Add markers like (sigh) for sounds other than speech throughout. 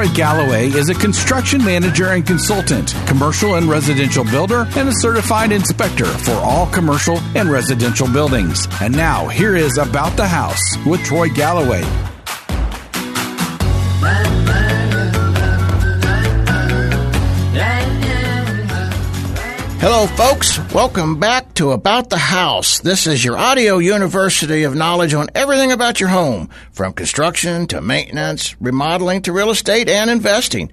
Troy Galloway is a construction manager and consultant, commercial and residential builder, and a certified inspector for all commercial and residential buildings. And now, here is About the House with Troy Galloway. Hello, folks. Welcome back to About the House. This is your audio university of knowledge on everything about your home, from construction to maintenance, remodeling to real estate and investing.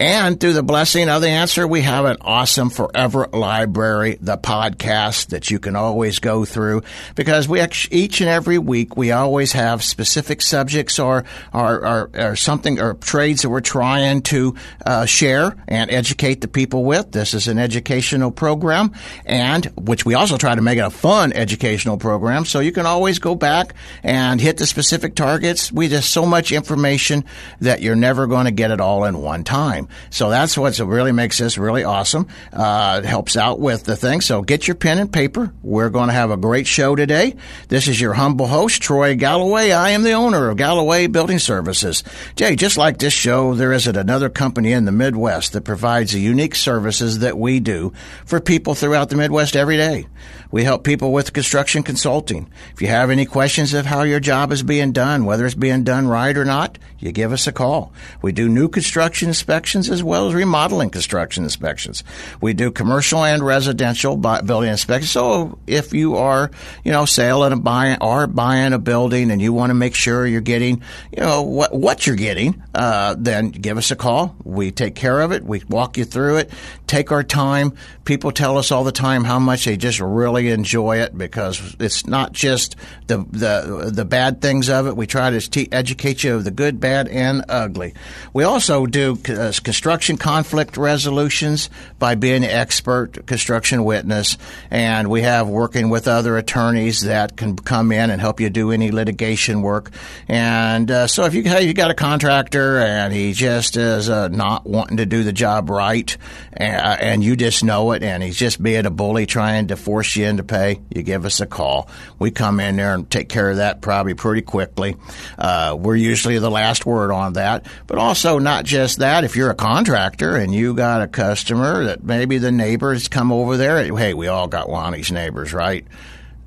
And through the blessing of the answer, we have an awesome Forever Library, the podcast that you can always go through because we each and every week we always have specific subjects or or, or, or something or trades that we're trying to uh, share and educate the people with. This is an educational program, and which we also try to make it a fun educational program. So you can always go back and hit the specific targets. We just so much information that you're never going to get it all in one time. So that's what really makes this really awesome. Uh, it helps out with the thing. So get your pen and paper. We're going to have a great show today. This is your humble host, Troy Galloway. I am the owner of Galloway Building Services. Jay, just like this show, there isn't another company in the Midwest that provides the unique services that we do for people throughout the Midwest every day. We help people with construction consulting. If you have any questions of how your job is being done, whether it's being done right or not, you give us a call. We do new construction inspections as well as remodeling construction inspections. We do commercial and residential building inspections. So if you are, you know, selling and buying or buying a building and you want to make sure you're getting, you know, what, what you're getting, uh, then give us a call. We take care of it. We walk you through it. Take our time. People tell us all the time how much they just really enjoy it because it's not just the the the bad things of it. We try to te- educate you of the good, bad, and ugly. We also do uh, construction conflict resolutions by being an expert construction witness, and we have working with other attorneys that can come in and help you do any litigation work. And uh, so if you you got a contractor and he just is uh, not wanting to do the job right, and, uh, and you just know it, and he's just being a bully trying to force you into pay, you give us a call. We come in there and take care of that probably pretty quickly. Uh, we're usually the last word on that, but also not just that. If you're a contractor and you got a customer that maybe the neighbors come over there, hey, we all got these neighbors, right?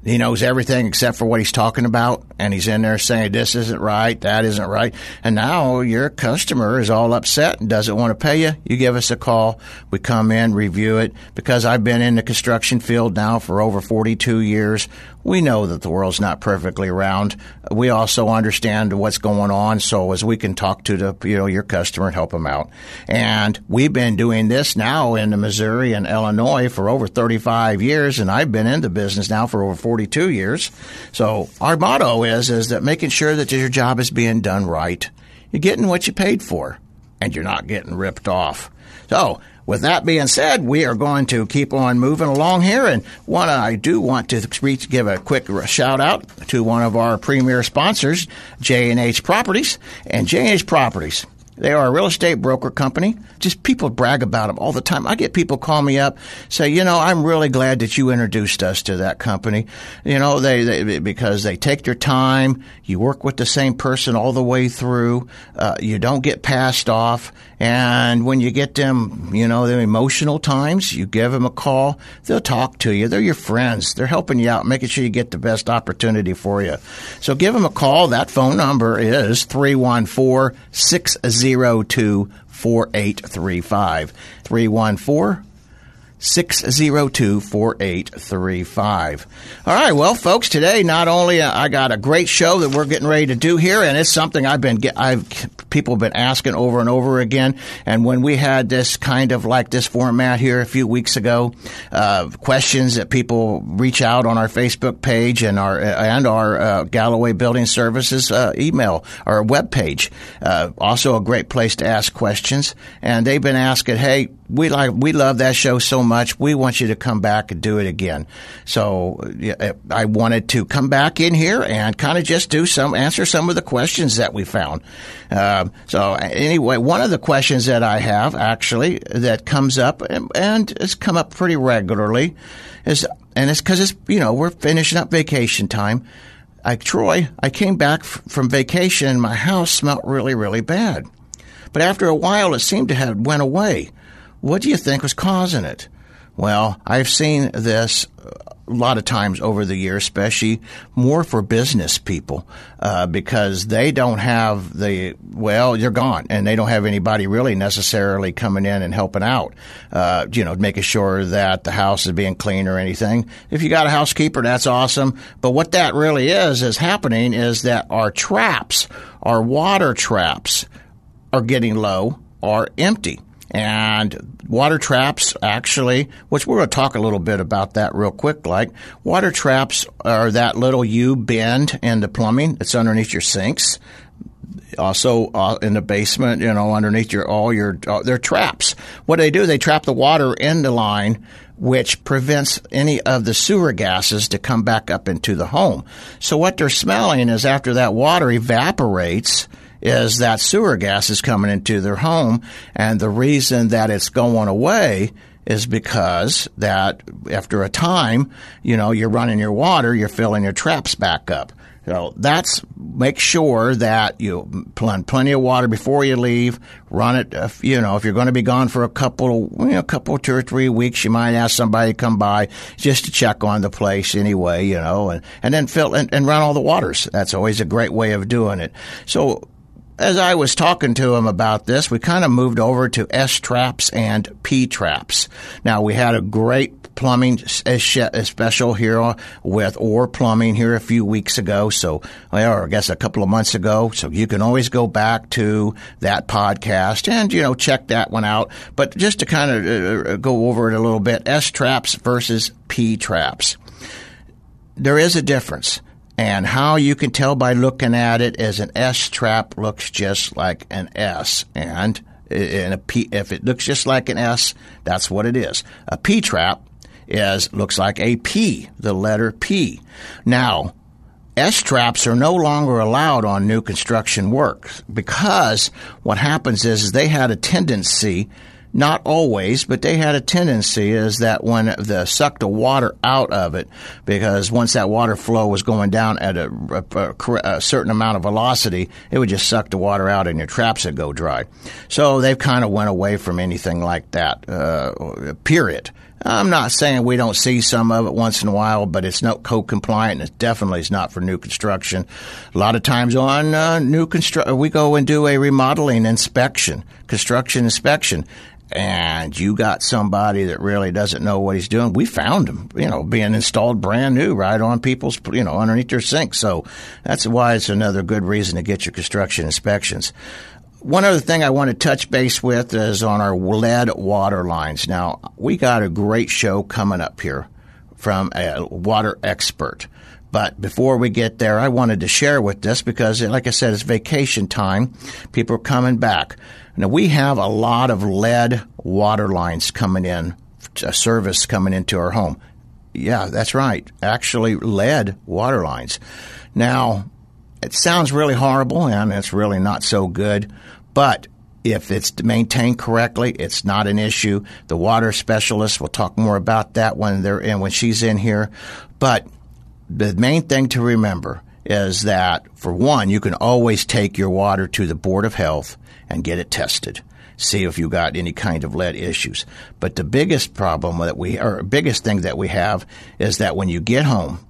He knows everything except for what he's talking about, and he's in there saying this isn't right, that isn't right, and now your customer is all upset and doesn't want to pay you. You give us a call, we come in, review it. Because I've been in the construction field now for over 42 years, we know that the world's not perfectly round. We also understand what's going on, so as we can talk to the you know your customer and help them out. And we've been doing this now in Missouri and Illinois for over 35 years, and I've been in the business now for over 42 years. So our motto is is that making sure that your job is being done right. You're getting what you paid for, and you're not getting ripped off. So with that being said, we are going to keep on moving along here, and one I do want to give a quick shout out to one of our premier sponsors, J and H Properties, and J and H Properties. They are a real estate broker company. Just people brag about them all the time. I get people call me up, say, you know, I'm really glad that you introduced us to that company. You know, they, they because they take their time. You work with the same person all the way through. Uh, you don't get passed off. And when you get them, you know, the emotional times, you give them a call. They'll talk to you. They're your friends. They're helping you out, making sure you get the best opportunity for you. So give them a call. That phone number is 314 602 4835. 314 602 4835. All right, well, folks, today not only uh, I got a great show that we're getting ready to do here, and it's something I've been I've people have been asking over and over again. And when we had this kind of like this format here a few weeks ago, uh, questions that people reach out on our Facebook page and our and our uh, Galloway Building Services uh, email or web page, uh, also a great place to ask questions. And they've been asking, hey we like we love that show so much. We want you to come back and do it again. So I wanted to come back in here and kind of just do some answer some of the questions that we found. Um, so anyway, one of the questions that I have actually that comes up and, and has come up pretty regularly is, and it's because it's you know we're finishing up vacation time. I Troy, I came back f- from vacation and my house smelled really really bad. But after a while, it seemed to have went away. What do you think was causing it? Well, I've seen this a lot of times over the years, especially more for business people, uh, because they don't have the well, you're gone, and they don't have anybody really necessarily coming in and helping out. Uh, you know, making sure that the house is being clean or anything. If you got a housekeeper, that's awesome. But what that really is is happening is that our traps, our water traps, are getting low or empty. And water traps, actually, which we're going to talk a little bit about that real quick. Like water traps are that little U bend in the plumbing that's underneath your sinks. Also, uh, in the basement, you know, underneath your all your uh, they're traps. What they do, they trap the water in the line, which prevents any of the sewer gases to come back up into the home. So what they're smelling is after that water evaporates is that sewer gas is coming into their home. And the reason that it's going away is because that after a time, you know, you're running your water, you're filling your traps back up. So that's make sure that you run plenty of water before you leave. Run it, you know, if you're going to be gone for a couple, you know, a couple, two or three weeks, you might ask somebody to come by just to check on the place anyway, you know, and, and then fill and, and run all the waters. That's always a great way of doing it. So as I was talking to him about this, we kind of moved over to S traps and P traps. Now we had a great plumbing special here with Or Plumbing here a few weeks ago. So, or I guess a couple of months ago. So you can always go back to that podcast and, you know, check that one out. But just to kind of uh, uh, go over it a little bit, S traps versus P traps. There is a difference. And how you can tell by looking at it is an S trap looks just like an S. And in a P, if it looks just like an S, that's what it is. A P trap is looks like a P, the letter P. Now, S traps are no longer allowed on new construction work because what happens is, is they had a tendency not always, but they had a tendency is that when the sucked the water out of it, because once that water flow was going down at a, a, a, certain amount of velocity, it would just suck the water out and your traps would go dry. So they've kind of went away from anything like that. Uh, period. I'm not saying we don't see some of it once in a while, but it's not code compliant and it definitely is not for new construction. A lot of times on uh, new construction, we go and do a remodeling inspection, construction inspection and you got somebody that really doesn't know what he's doing, we found him, you know, being installed brand new right on people's, you know, underneath their sink. So that's why it's another good reason to get your construction inspections. One other thing I want to touch base with is on our lead water lines. Now, we got a great show coming up here from a water expert. But before we get there, I wanted to share with this because, like I said, it's vacation time. People are coming back. Now we have a lot of lead water lines coming in, a service coming into our home. Yeah, that's right. Actually, lead water lines. Now, it sounds really horrible and it's really not so good, but if it's maintained correctly, it's not an issue. The water specialist will talk more about that when they're in, when she's in here. But the main thing to remember is that for one, you can always take your water to the Board of Health and get it tested. See if you got any kind of lead issues. But the biggest problem that we, or biggest thing that we have is that when you get home,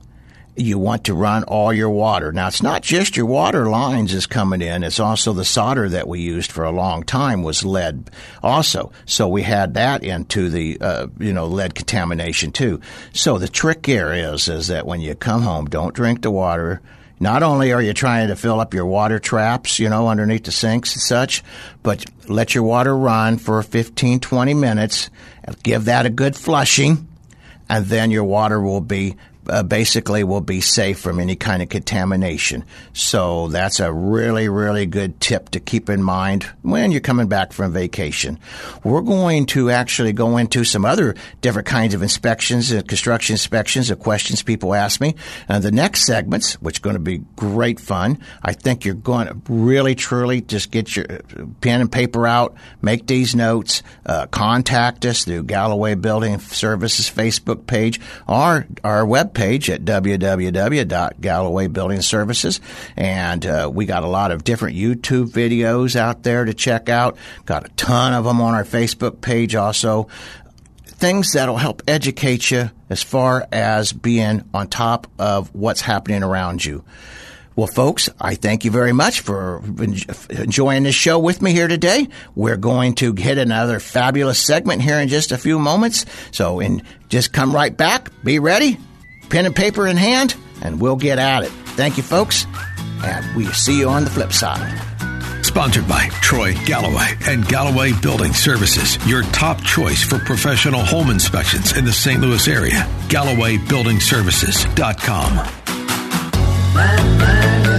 you want to run all your water. Now, it's not just your water lines is coming in. It's also the solder that we used for a long time was lead also. So we had that into the, uh, you know, lead contamination too. So the trick here is, is that when you come home, don't drink the water not only are you trying to fill up your water traps, you know, underneath the sinks and such, but let your water run for 15, 20 minutes, give that a good flushing, and then your water will be uh, basically will be safe from any kind of contamination. So that's a really, really good tip to keep in mind when you're coming back from vacation. We're going to actually go into some other different kinds of inspections, and construction inspections, of questions people ask me. And the next segments, which are going to be great fun, I think you're going to really, truly just get your uh, pen and paper out, make these notes, uh, contact us through Galloway Building Services Facebook page or our web webpage at www.galloway Building Services. And uh, we got a lot of different YouTube videos out there to check out. Got a ton of them on our Facebook page also. Things that'll help educate you as far as being on top of what's happening around you. Well, folks, I thank you very much for enjoying this show with me here today. We're going to hit another fabulous segment here in just a few moments. So, in, just come right back. Be ready, pen and paper in hand, and we'll get at it. Thank you, folks, and we'll see you on the flip side. Sponsored by Troy Galloway and Galloway Building Services, your top choice for professional home inspections in the St. Louis area. GallowayBuildingServices.com.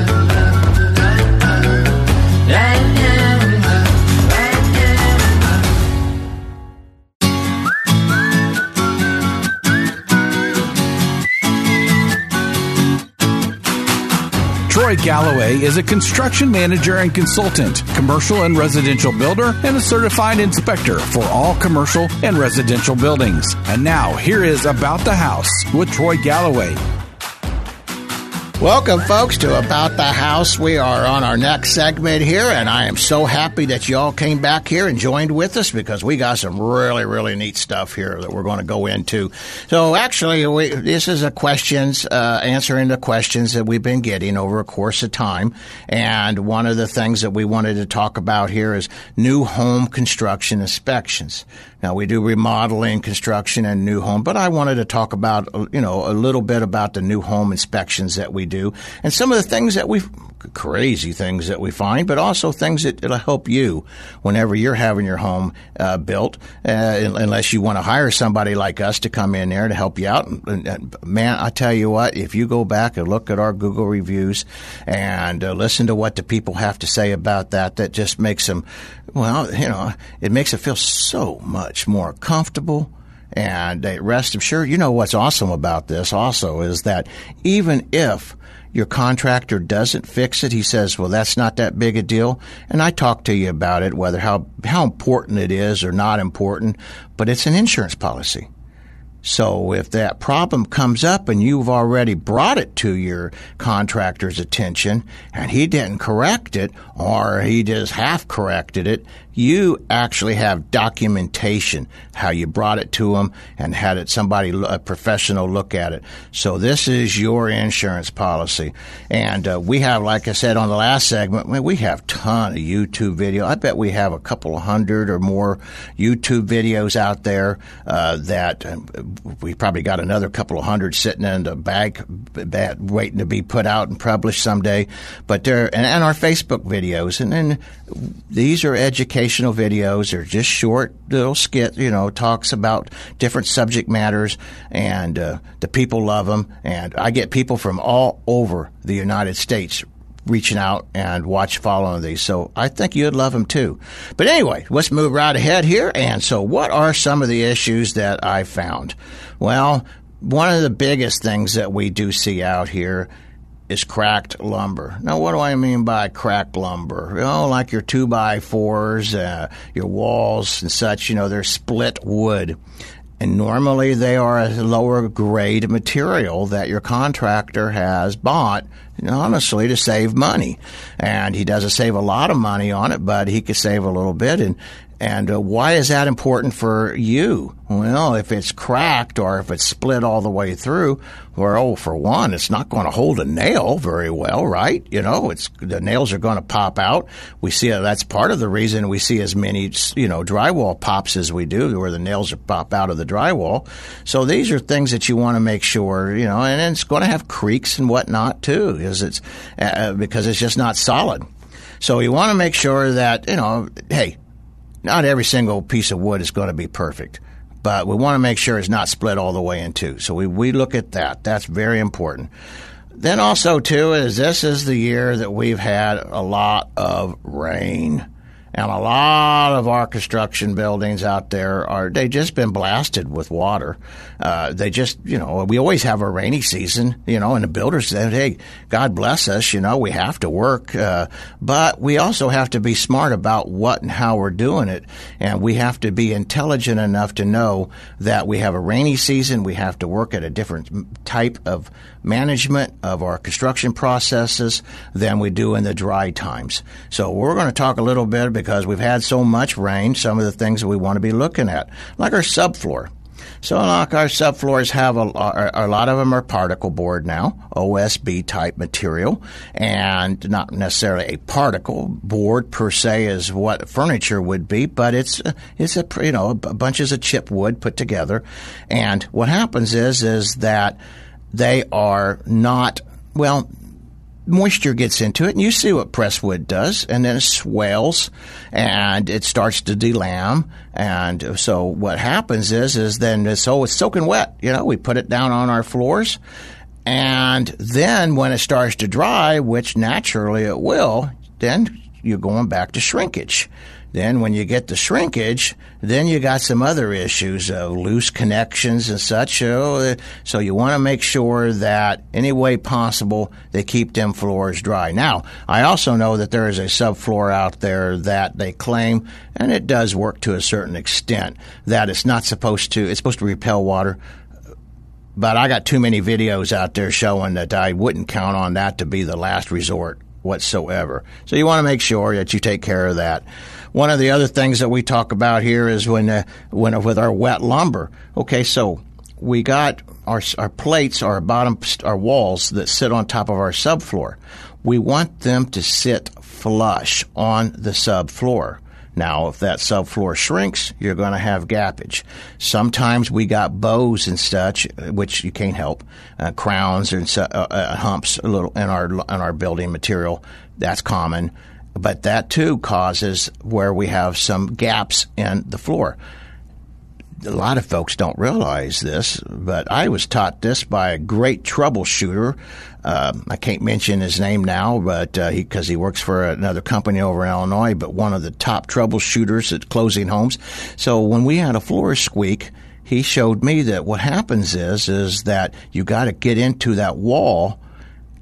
Galloway is a construction manager and consultant, commercial and residential builder, and a certified inspector for all commercial and residential buildings. And now, here is About the House with Troy Galloway. Welcome, folks, to About the House. We are on our next segment here, and I am so happy that y'all came back here and joined with us because we got some really, really neat stuff here that we're going to go into. So, actually, we, this is a questions, uh, answering the questions that we've been getting over a course of time. And one of the things that we wanted to talk about here is new home construction inspections. Now we do remodeling, construction, and new home, but I wanted to talk about you know a little bit about the new home inspections that we do and some of the things that we crazy things that we find, but also things that will help you whenever you're having your home uh, built. Uh, unless you want to hire somebody like us to come in there to help you out. And, and, man, I tell you what, if you go back and look at our Google reviews and uh, listen to what the people have to say about that, that just makes them, well, you know, it makes it feel so much more comfortable and rest assured. You know what's awesome about this also is that even if your contractor doesn't fix it, he says, well, that's not that big a deal. And I talk to you about it, whether how, how important it is or not important, but it's an insurance policy. So if that problem comes up and you've already brought it to your contractor's attention and he didn't correct it or he just half corrected it, you actually have documentation how you brought it to them and had it somebody a professional look at it. So this is your insurance policy, and uh, we have, like I said on the last segment, we have ton of YouTube video. I bet we have a couple hundred or more YouTube videos out there uh, that uh, we probably got another couple of hundred sitting in the bag, bag waiting to be put out and published someday. But there and, and our Facebook videos, and then these are educational videos. They're just short little skit, you know, talks about different subject matters, and uh, the people love them. And I get people from all over the United States reaching out and watch following these. So I think you'd love them too. But anyway, let's move right ahead here. And so, what are some of the issues that I found? Well, one of the biggest things that we do see out here is cracked lumber. Now, what do I mean by cracked lumber? You know, like your two by fours, uh, your walls and such. You know, they're split wood. And normally they are a lower grade material that your contractor has bought, honestly, to save money. And he doesn't save a lot of money on it, but he could save a little bit. And and uh, why is that important for you? Well, if it's cracked or if it's split all the way through, well, oh, for one, it's not going to hold a nail very well, right? You know, it's the nails are going to pop out. We see uh, that's part of the reason we see as many, you know, drywall pops as we do, where the nails are pop out of the drywall. So these are things that you want to make sure, you know, and it's going to have creaks and whatnot too, because it's uh, because it's just not solid. So you want to make sure that you know, hey, not every single piece of wood is going to be perfect, but we want to make sure it's not split all the way in two. So we, we look at that. That's very important. Then also too is this is the year that we've had a lot of rain. And a lot of our construction buildings out there are, they just been blasted with water. Uh, they just, you know, we always have a rainy season, you know, and the builders said, hey, God bless us, you know, we have to work. Uh, but we also have to be smart about what and how we're doing it. And we have to be intelligent enough to know that we have a rainy season. We have to work at a different type of management of our construction processes than we do in the dry times. So we're going to talk a little bit because we've had so much rain, some of the things that we want to be looking at, like our subfloor. So, like our subfloors have a, a, lot of them are particle board now, OSB type material, and not necessarily a particle board per se is what furniture would be, but it's it's a you know bunches of chip wood put together, and what happens is is that they are not well moisture gets into it, and you see what presswood does, and then it swells, and it starts to delam. And so what happens is, is then it's, oh, it's soaking wet. You know, we put it down on our floors, and then when it starts to dry, which naturally it will, then you're going back to shrinkage. Then when you get the shrinkage, then you got some other issues of loose connections and such. So, uh, so you want to make sure that any way possible they keep them floors dry. Now, I also know that there is a subfloor out there that they claim, and it does work to a certain extent, that it's not supposed to, it's supposed to repel water but I got too many videos out there showing that I wouldn't count on that to be the last resort whatsoever. So you want to make sure that you take care of that. One of the other things that we talk about here is when uh, when with our wet lumber. Okay, so we got our our plates, our bottom, our walls that sit on top of our subfloor. We want them to sit flush on the subfloor. Now, if that subfloor shrinks, you're going to have gappage. Sometimes we got bows and such, which you can't help, uh, crowns and uh, uh, humps a little in our in our building material. That's common, but that too causes where we have some gaps in the floor a lot of folks don't realize this, but I was taught this by a great troubleshooter. Uh, I can't mention his name now, but because uh, he, he, works for another company over in Illinois, but one of the top troubleshooters at closing homes. So when we had a floor squeak, he showed me that what happens is is that you got to get into that wall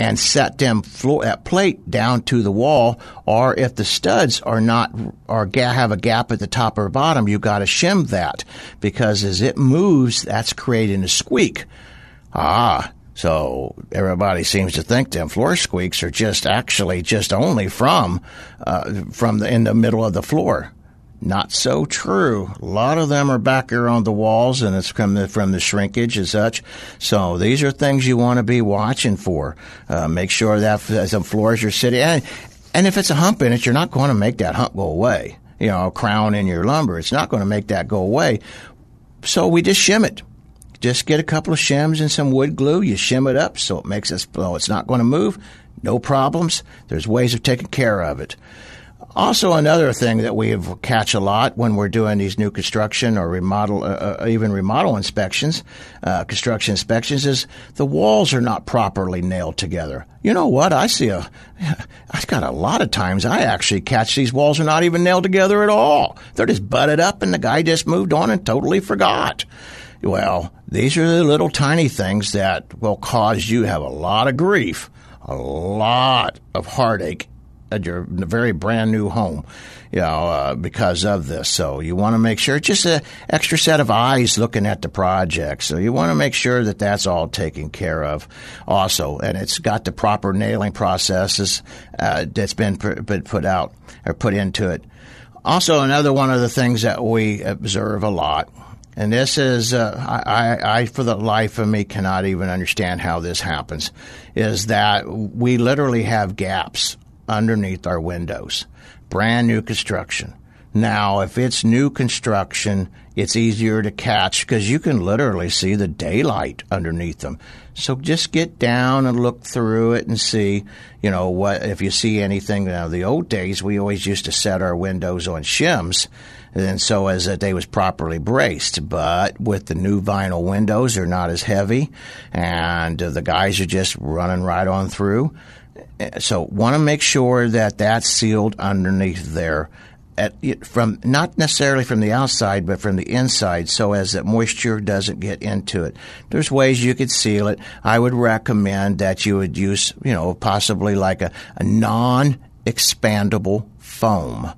and set them floor at plate down to the wall, or if the studs are not or have a gap at the top or bottom, you got to shim that because as it moves, that's creating a squeak. Ah, so everybody seems to think them floor squeaks are just actually just only from uh, from the in the middle of the floor. Not so true. A lot of them are back here on the walls, and it's from the, from the shrinkage and such. So these are things you want to be watching for. Uh, make sure that some floors are sitting, and, and if it's a hump in it, you're not going to make that hump go away. You know, crown in your lumber, it's not going to make that go away. So we just shim it. Just get a couple of shims and some wood glue. You shim it up so it makes it, so it's not going to move. No problems. There's ways of taking care of it. Also, another thing that we catch a lot when we're doing these new construction or remodel, uh, uh, even remodel inspections, uh, construction inspections, is the walls are not properly nailed together. You know what? I see a, (laughs) I've got a lot of times I actually catch these walls are not even nailed together at all. They're just butted up and the guy just moved on and totally forgot. Well, these are the little tiny things that will cause you have a lot of grief, a lot of heartache at your very brand new home, you know, uh, because of this. So you want to make sure it's just an extra set of eyes looking at the project. So you want to make sure that that's all taken care of also. And it's got the proper nailing processes uh, that's been put, put out or put into it. Also, another one of the things that we observe a lot and this is, uh, I, I, for the life of me, cannot even understand how this happens, is that we literally have gaps underneath our windows. Brand new construction. Now, if it's new construction, it's easier to catch because you can literally see the daylight underneath them. So just get down and look through it and see, you know, what if you see anything. Now, the old days, we always used to set our windows on shims, and so as that they was properly braced. But with the new vinyl windows, they're not as heavy, and uh, the guys are just running right on through. So want to make sure that that's sealed underneath there. at, from not necessarily from the outside, but from the inside, so as that moisture doesn't get into it. There's ways you could seal it. I would recommend that you would use, you know, possibly like a, a non-expandable foam.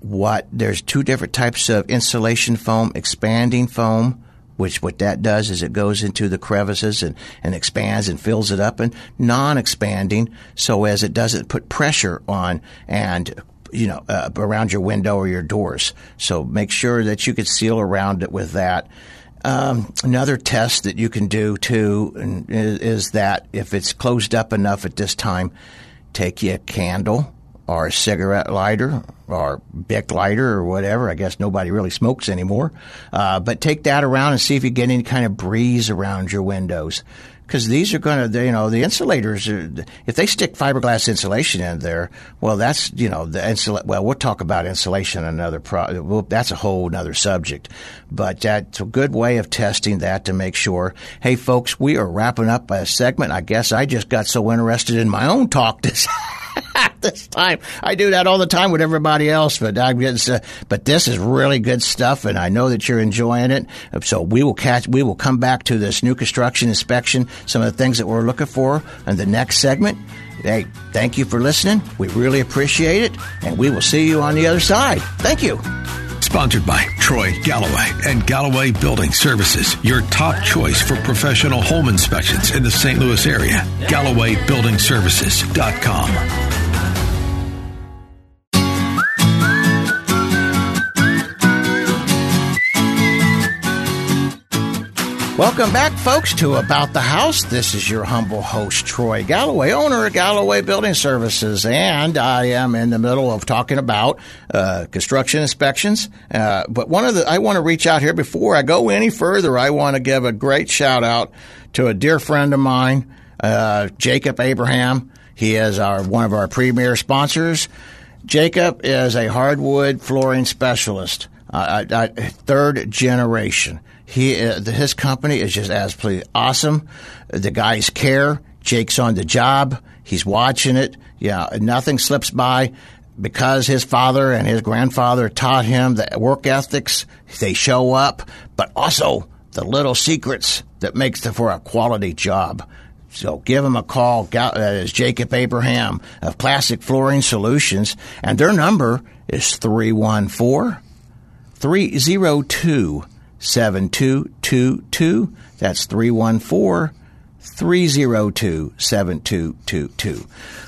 What there's two different types of insulation foam: expanding foam which what that does is it goes into the crevices and, and expands and fills it up and non-expanding so as it doesn't put pressure on and you know uh, around your window or your doors. So make sure that you can seal around it with that. Um, another test that you can do too is, is that if it's closed up enough at this time take you a candle or a cigarette lighter or Bic lighter or whatever. I guess nobody really smokes anymore. Uh, but take that around and see if you get any kind of breeze around your windows. Because these are going to, you know, the insulators, if they stick fiberglass insulation in there, well, that's, you know, the insulate, well, we'll talk about insulation another pro, well, that's a whole other subject. But that's a good way of testing that to make sure, hey, folks, we are wrapping up a segment. I guess I just got so interested in my own talk (laughs) this (laughs) this time. I do that all the time with everybody else, but I'm getting, uh, but this is really good stuff, and I know that you're enjoying it. So we will catch, we will come back to this new construction inspection, some of the things that we're looking for in the next segment. Hey, thank you for listening. We really appreciate it, and we will see you on the other side. Thank you. Sponsored by Troy Galloway and Galloway Building Services, your top choice for professional home inspections in the St. Louis area. GallowayBuildingServices.com. Welcome back, folks, to About the House. This is your humble host, Troy Galloway, owner of Galloway Building Services, and I am in the middle of talking about uh, construction inspections. Uh, but one of the, I want to reach out here before I go any further. I want to give a great shout out to a dear friend of mine, uh, Jacob Abraham. He is our one of our premier sponsors. Jacob is a hardwood flooring specialist, uh, uh, third generation. He uh, his company is just absolutely awesome. The guys care. Jake's on the job. He's watching it. Yeah, nothing slips by because his father and his grandfather taught him the work ethics. They show up, but also the little secrets that makes for a quality job. So give him a call. That is Jacob Abraham of Classic Flooring Solutions, and their number is 314 302 7222. That's 314 302 7222.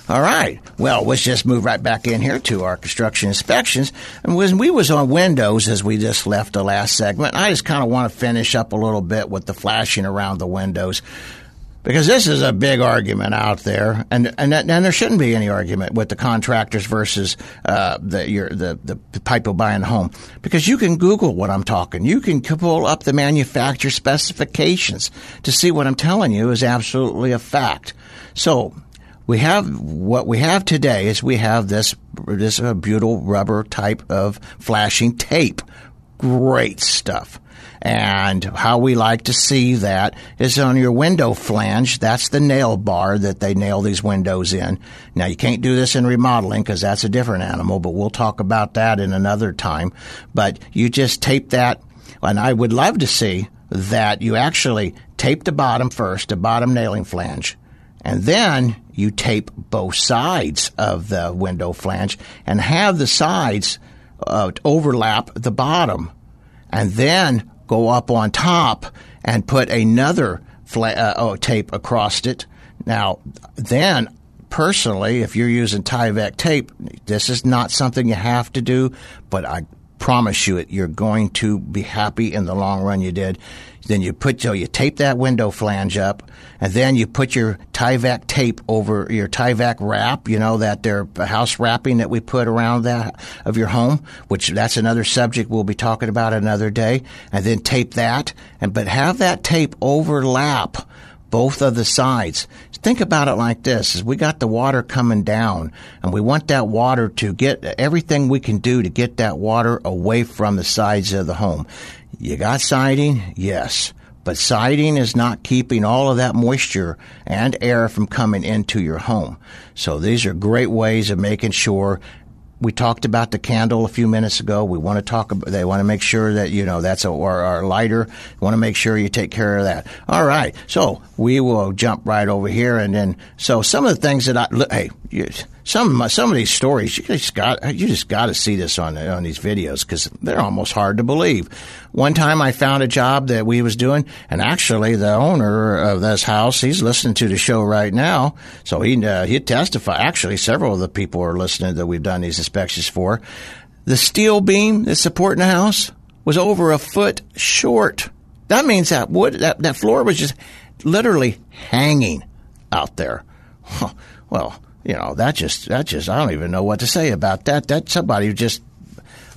All right. Well, let's just move right back in here to our construction inspections. And when we was on Windows, as we just left the last segment, I just kind of want to finish up a little bit with the flashing around the windows because this is a big argument out there, and and, and there shouldn't be any argument with the contractors versus uh, the your the the people buying the home because you can Google what I'm talking. You can pull up the manufacturer specifications to see what I'm telling you is absolutely a fact. So we have what we have today is we have this this uh, butyl rubber type of flashing tape. Great stuff. And how we like to see that is on your window flange. That's the nail bar that they nail these windows in. Now you can't do this in remodeling because that's a different animal, but we'll talk about that in another time. But you just tape that, and I would love to see that you actually tape the bottom first, the bottom nailing flange, and then you tape both sides of the window flange and have the sides uh, overlap the bottom. And then go up on top and put another uh, oh, tape across it. Now, then, personally, if you're using Tyvek tape, this is not something you have to do, but I promise you it, you're going to be happy in the long run you did. Then you put, so you tape that window flange up, and then you put your Tyvek tape over your Tyvek wrap, you know, that their house wrapping that we put around that of your home, which that's another subject we'll be talking about another day, and then tape that, and, but have that tape overlap both of the sides. Think about it like this: is we got the water coming down, and we want that water to get everything we can do to get that water away from the sides of the home. You got siding? Yes. But siding is not keeping all of that moisture and air from coming into your home. So these are great ways of making sure we talked about the candle a few minutes ago. We want to talk about, they want to make sure that, you know, that's a, or our lighter. We want to make sure you take care of that. All right. So we will jump right over here. And then, so some of the things that I, hey, you, some some of these stories you just got you just got to see this on on these videos because they're almost hard to believe. One time I found a job that we was doing, and actually the owner of this house he's listening to the show right now, so he uh, he testify. Actually, several of the people are listening that we've done these inspections for. The steel beam that's supporting the house was over a foot short. That means that wood that that floor was just literally hanging out there. (laughs) Well you know, that just that just I don't even know what to say about that. That somebody just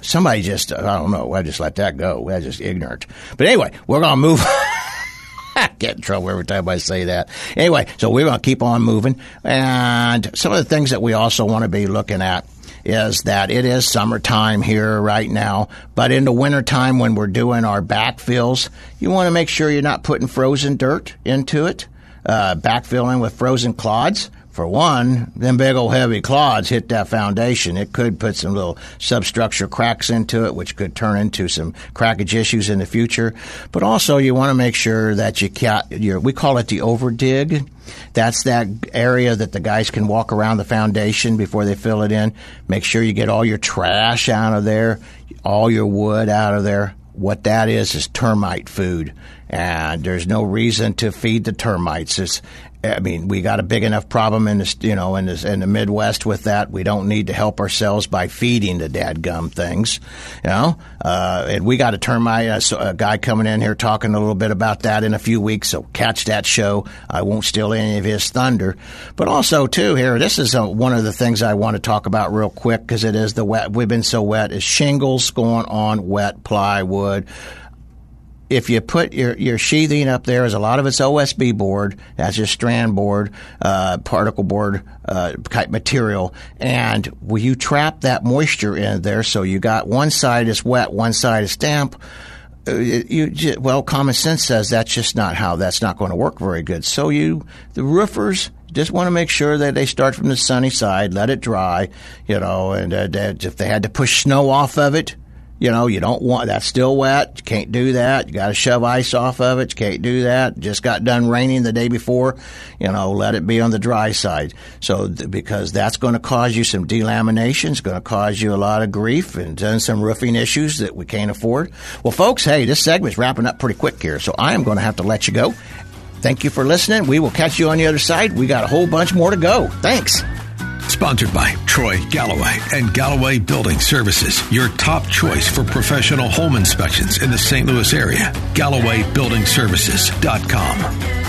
somebody just I don't know. I just let that go. I just ignorant. But anyway, we're gonna move. (laughs) Get in trouble every time I say that. Anyway, so we're gonna keep on moving, and some of the things that we also want to be looking at is that it is summertime here right now, but in the wintertime when we're doing our backfills, you want to make sure you're not putting frozen dirt into it, uh, backfilling with frozen clods for one, them big old heavy clods hit that foundation. It could put some little substructure cracks into it, which could turn into some crackage issues in the future. But also, you want to make sure that you cat, we call it the overdig. That's that area that the guys can walk around the foundation before they fill it in. Make sure you get all your trash out of there, all your wood out of there. What that is is termite food, and there's no reason to feed the termites. It's, I mean, we got a big enough problem in you know in in the Midwest with that. We don't need to help ourselves by feeding the dadgum things, you know. Uh, and we got a termite a, a guy coming in here talking a little bit about that in a few weeks. So catch that show. I won't steal any of his thunder. But also too here, this is a, one of the things I want to talk about real quick because it is the wet. We've been so wet. Is shingles going on wet plywood? If you put your, your sheathing up there, as a lot of it's OSB board, that's just strand board, uh, particle board uh, type material, and will you trap that moisture in there so you got one side is wet, one side is damp? Uh, you, well, common sense says that's just not how that's not going to work very good. So you, the roofers, just want to make sure that they start from the sunny side, let it dry, you know, and uh, if they had to push snow off of it, you know, you don't want that's still wet. You can't do that. You got to shove ice off of it. You can't do that. Just got done raining the day before. You know, let it be on the dry side. So because that's going to cause you some delamination. It's going to cause you a lot of grief and then some roofing issues that we can't afford. Well, folks, hey, this segment's wrapping up pretty quick here, so I am going to have to let you go. Thank you for listening. We will catch you on the other side. We got a whole bunch more to go. Thanks. Sponsored by Troy Galloway and Galloway Building Services, your top choice for professional home inspections in the St. Louis area. GallowayBuildingServices.com.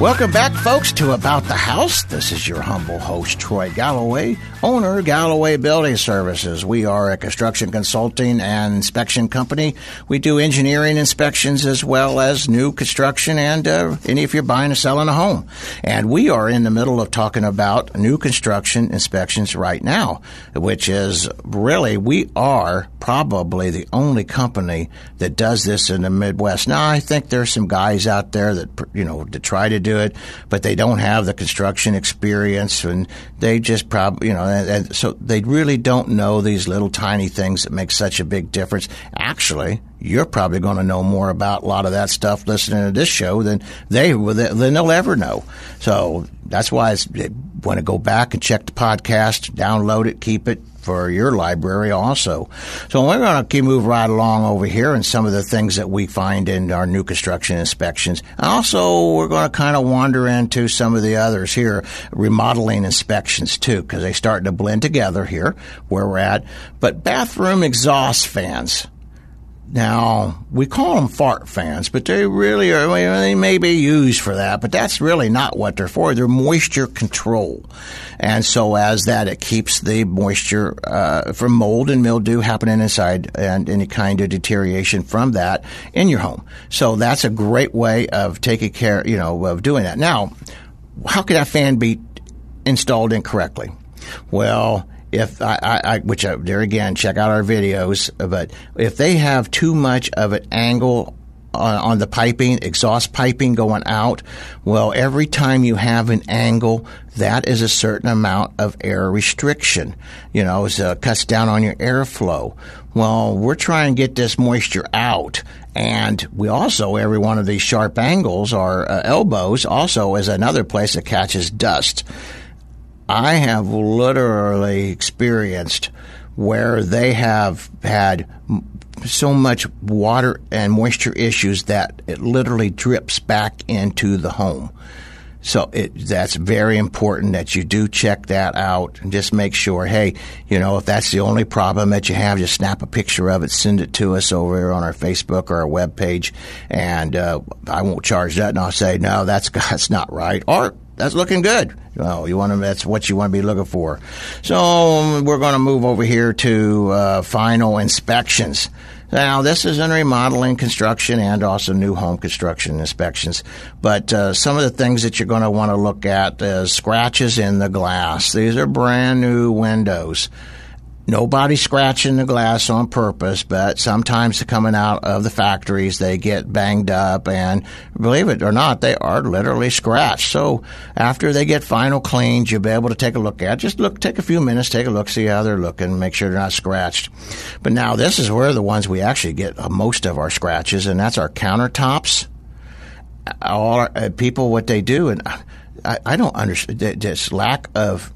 Welcome back, folks, to About the House. This is your humble host, Troy Galloway, owner, Galloway Building Services. We are a construction consulting and inspection company. We do engineering inspections as well as new construction and uh, any if you're buying or selling a home. And we are in the middle of talking about new construction inspections right now, which is really, we are probably the only company that does this in the Midwest. Now, I think there's some guys out there that, you know, to try to do it, but they don't have the construction experience and they just probably, you know, and, and so they really don't know these little tiny things that make such a big difference. Actually, you're probably going to know more about a lot of that stuff listening to this show than they than they'll ever know. So that's why I want to go back and check the podcast, download it, keep it, for your library also. So we're going to keep move right along over here and some of the things that we find in our new construction inspections. Also, we're going to kind of wander into some of the others here, remodeling inspections too, because they start to blend together here where we're at. But bathroom exhaust fans. Now, we call them fart fans, but they really are, they may be used for that, but that's really not what they're for. They're moisture control. And so as that, it keeps the moisture, uh, from mold and mildew happening inside and any kind of deterioration from that in your home. So that's a great way of taking care, you know, of doing that. Now, how could that fan be installed incorrectly? Well, if I, I, I which I, there again, check out our videos. But if they have too much of an angle on, on the piping, exhaust piping going out. Well, every time you have an angle, that is a certain amount of air restriction. You know, it uh, cuts down on your airflow. Well, we're trying to get this moisture out. And we also, every one of these sharp angles or uh, elbows also is another place that catches dust. I have literally experienced where they have had so much water and moisture issues that it literally drips back into the home. So it, that's very important that you do check that out and just make sure, hey, you know, if that's the only problem that you have, just snap a picture of it, send it to us over on our Facebook or our web page, and uh, I won't charge that, and I'll say, no, that's (laughs) that's not right, or that's looking good. Well, you want to, that's what you want to be looking for. So um, we're going to move over here to uh, final inspections. Now, this is in remodeling, construction, and also new home construction inspections. But uh, some of the things that you're going to want to look at is scratches in the glass. These are brand new windows. Nobody scratching the glass on purpose, but sometimes coming out of the factories, they get banged up, and believe it or not, they are literally scratched. So after they get final cleaned, you'll be able to take a look at. It. Just look, take a few minutes, take a look, see how they're looking, make sure they're not scratched. But now this is where the ones we actually get most of our scratches, and that's our countertops. All our, uh, people, what they do, and I, I don't understand this lack of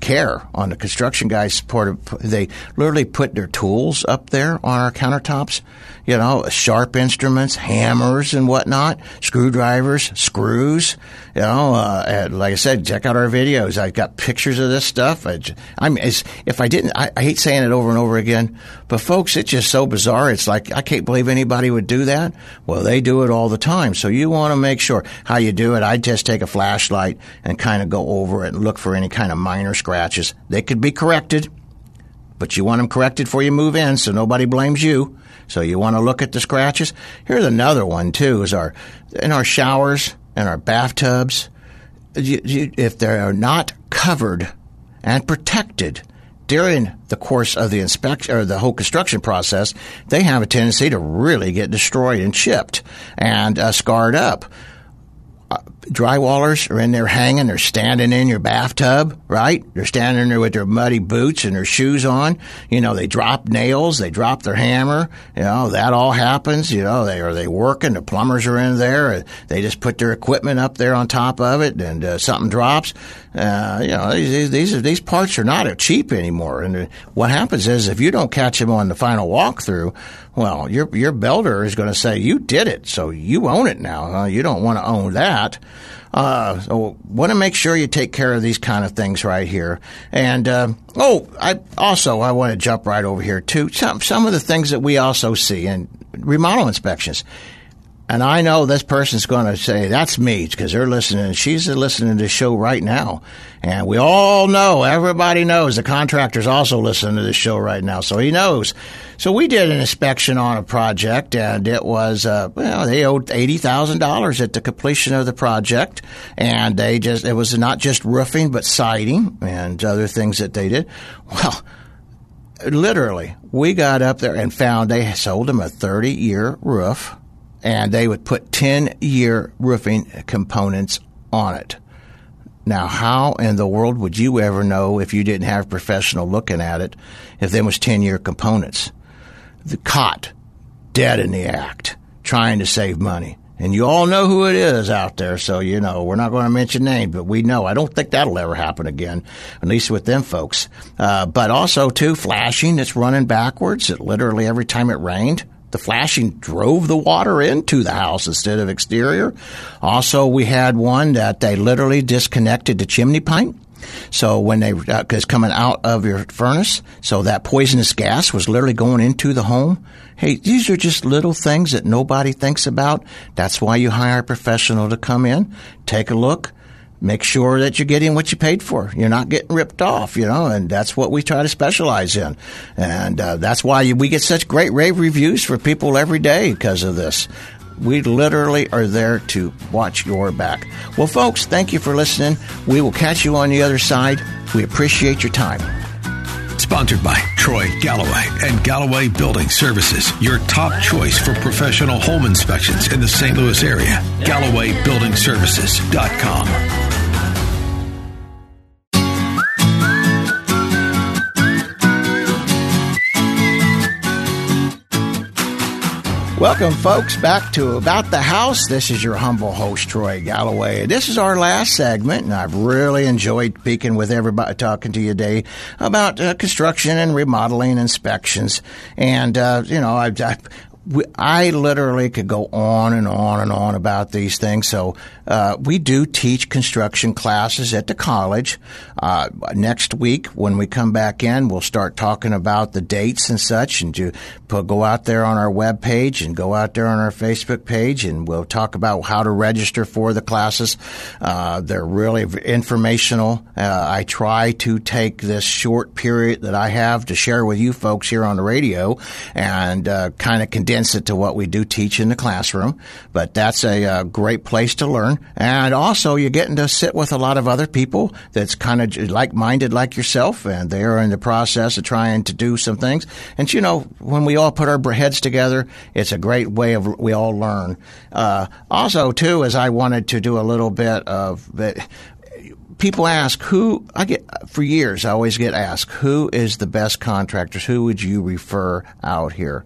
care on the construction guys' part they literally put their tools up there on our countertops you know sharp instruments hammers and whatnot screwdrivers screws you know uh, like i said check out our videos. I've got pictures of this stuff. I, i'm if i didn't I, I hate saying it over and over again but folks it's just so bizarre. It's like i can't believe anybody would do that. Well they do it all the time. So you want to make sure how you do it. I just take a flashlight and kind of go over it and look for any kind of minor scratches. They could be corrected, but you want them corrected before you move in so nobody blames you. So you want to look at the scratches. Here's another one too: is our in our showers and our bathtubs. You, you, if they are not covered and protected during the course of the inspection or the whole construction process, they have a tendency to really get destroyed and chipped and uh, scarred up drywallers are in there hanging. They're standing in your bathtub, right? They're standing there with their muddy boots and their shoes on. You know, they drop nails, they drop their hammer. You know, that all happens. You know, they are they working. The plumbers are in there. They just put their equipment up there on top of it, and uh, something drops. Uh, you know, these these these parts are not cheap anymore. And uh, what happens is if you don't catch them on the final walkthrough, well, your your builder is going to say you did it, so you own it now. Huh? You don't want to own that. Uh, so want to make sure you take care of these kind of things right here. And uh, oh, I also I want to jump right over here too. Some some of the things that we also see in remodel inspections. And I know this person's going to say, that's me, because they're listening. She's listening to the show right now. And we all know, everybody knows, the contractor's also listening to this show right now, so he knows. So we did an inspection on a project, and it was, uh, well, they owed $80,000 at the completion of the project. And they just, it was not just roofing, but siding and other things that they did. Well, literally, we got up there and found they sold them a 30 year roof and they would put 10 year roofing components on it. Now, how in the world would you ever know if you didn't have a professional looking at it if there was 10 year components? Caught dead in the act, trying to save money. And you all know who it is out there, so you know we're not going to mention names, but we know. I don't think that'll ever happen again, at least with them folks. Uh, but also too, flashing. It's running backwards. It literally every time it rained, the flashing drove the water into the house instead of exterior. Also, we had one that they literally disconnected the chimney pipe. So when they uh, is coming out of your furnace, so that poisonous gas was literally going into the home. Hey, these are just little things that nobody thinks about. That's why you hire a professional to come in, take a look, make sure that you're getting what you paid for. You're not getting ripped off, you know, and that's what we try to specialize in. And uh, that's why we get such great rave reviews for people every day because of this. We literally are there to watch your back. Well, folks, thank you for listening. We will catch you on the other side. We appreciate your time. Sponsored by Troy Galloway and Galloway Building Services, your top choice for professional home inspections in the St. Louis area. GallowayBuildingServices.com. Welcome, folks, back to About the House. This is your humble host, Troy Galloway. This is our last segment, and I've really enjoyed speaking with everybody, talking to you today about uh, construction and remodeling inspections. And, uh, you know, I, I I literally could go on and on and on about these things. So uh, we do teach construction classes at the college. Uh, next week, when we come back in, we'll start talking about the dates and such, and put, go out there on our web page and go out there on our Facebook page, and we'll talk about how to register for the classes. Uh, they're really informational. Uh, I try to take this short period that I have to share with you folks here on the radio and uh, kind of condense it to what we do teach in the classroom. But that's a, a great place to learn. And also, you're getting to sit with a lot of other people that's kind of like minded like yourself, and they're in the process of trying to do some things. And, you know, when we all put our heads together, it's a great way of we all learn. Uh, also, too, as I wanted to do a little bit of that people ask who I get for years. I always get asked who is the best contractors. Who would you refer out here?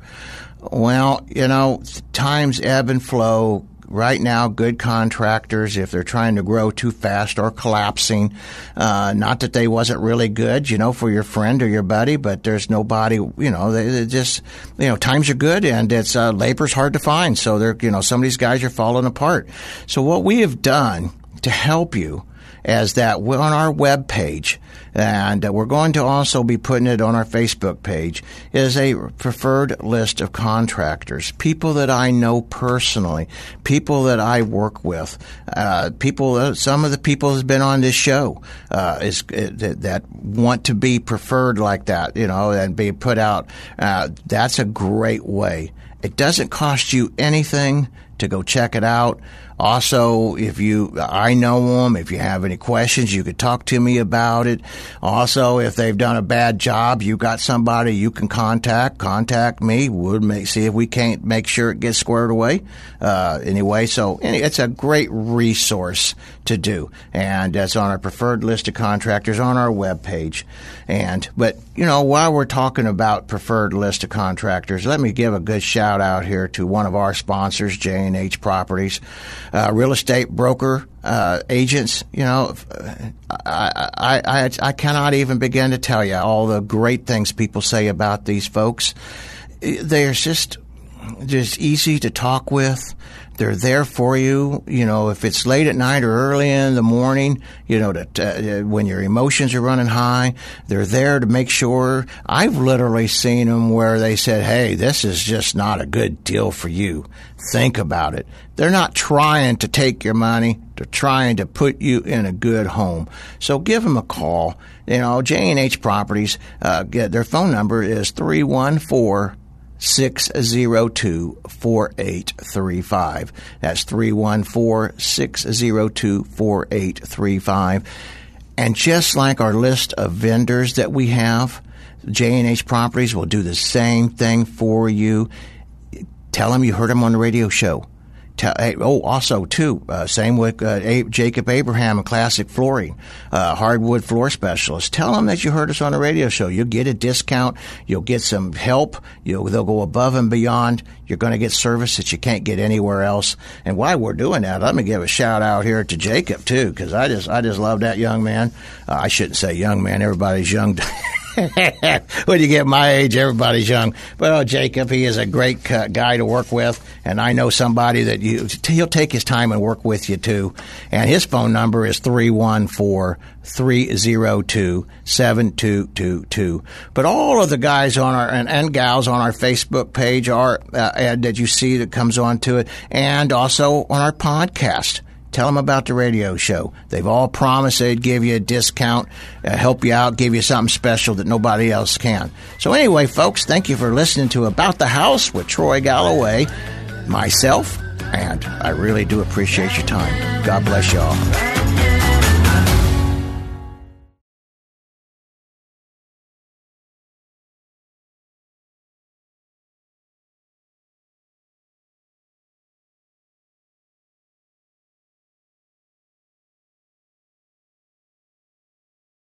Well, you know, times ebb and flow. Right now, good contractors, if they're trying to grow too fast or collapsing, uh, not that they wasn't really good, you know, for your friend or your buddy, but there's nobody, you know, they, they just, you know, times are good and it's, uh, labor's hard to find. So they're, you know, some of these guys are falling apart. So what we have done to help you as that on our web page, and we're going to also be putting it on our Facebook page, is a preferred list of contractors, people that I know personally, people that I work with, uh, people. Some of the people that's been on this show uh, is uh, that want to be preferred like that, you know, and be put out. Uh, that's a great way. It doesn't cost you anything to go check it out. Also, if you, I know them. If you have any questions, you could talk to me about it. Also, if they've done a bad job, you got somebody you can contact. Contact me. We'll make, see if we can't make sure it gets squared away. Uh, anyway, so it's a great resource to do, and that's on our preferred list of contractors on our web page. And but you know, while we're talking about preferred list of contractors, let me give a good shout out here to one of our sponsors, J and H Properties uh, real estate broker uh, agents. You know, I, I, I, I cannot even begin to tell you all the great things people say about these folks. They're just just easy to talk with. They're there for you. You know, if it's late at night or early in the morning, you know, to, uh, when your emotions are running high, they're there to make sure. I've literally seen them where they said, Hey, this is just not a good deal for you. Think about it. They're not trying to take your money. They're trying to put you in a good home. So give them a call. You know, J&H Properties, uh, their phone number is 314 602 4835. That's 314 602 4835. And just like our list of vendors that we have, J&H Properties will do the same thing for you. Tell them you heard them on the radio show. Tell, oh, also too, uh, same with uh, A- Jacob Abraham Classic Flooring, uh, hardwood floor specialist. Tell them that you heard us on a radio show. You'll get a discount. You'll get some help. You'll, they'll go above and beyond. You're going to get service that you can't get anywhere else. And while we're doing that, let me give a shout out here to Jacob too, because I just I just love that young man. Uh, I shouldn't say young man. Everybody's young. (laughs) (laughs) when you get my age, everybody's young. But oh, Jacob, he is a great guy to work with, and I know somebody that you he'll take his time and work with you too. And his phone number is three one four three zero two seven two two two. But all of the guys on our and, and gals on our Facebook page are uh, that you see that comes onto it, and also on our podcast. Tell them about the radio show. They've all promised they'd give you a discount, uh, help you out, give you something special that nobody else can. So, anyway, folks, thank you for listening to About the House with Troy Galloway, myself, and I really do appreciate your time. God bless y'all.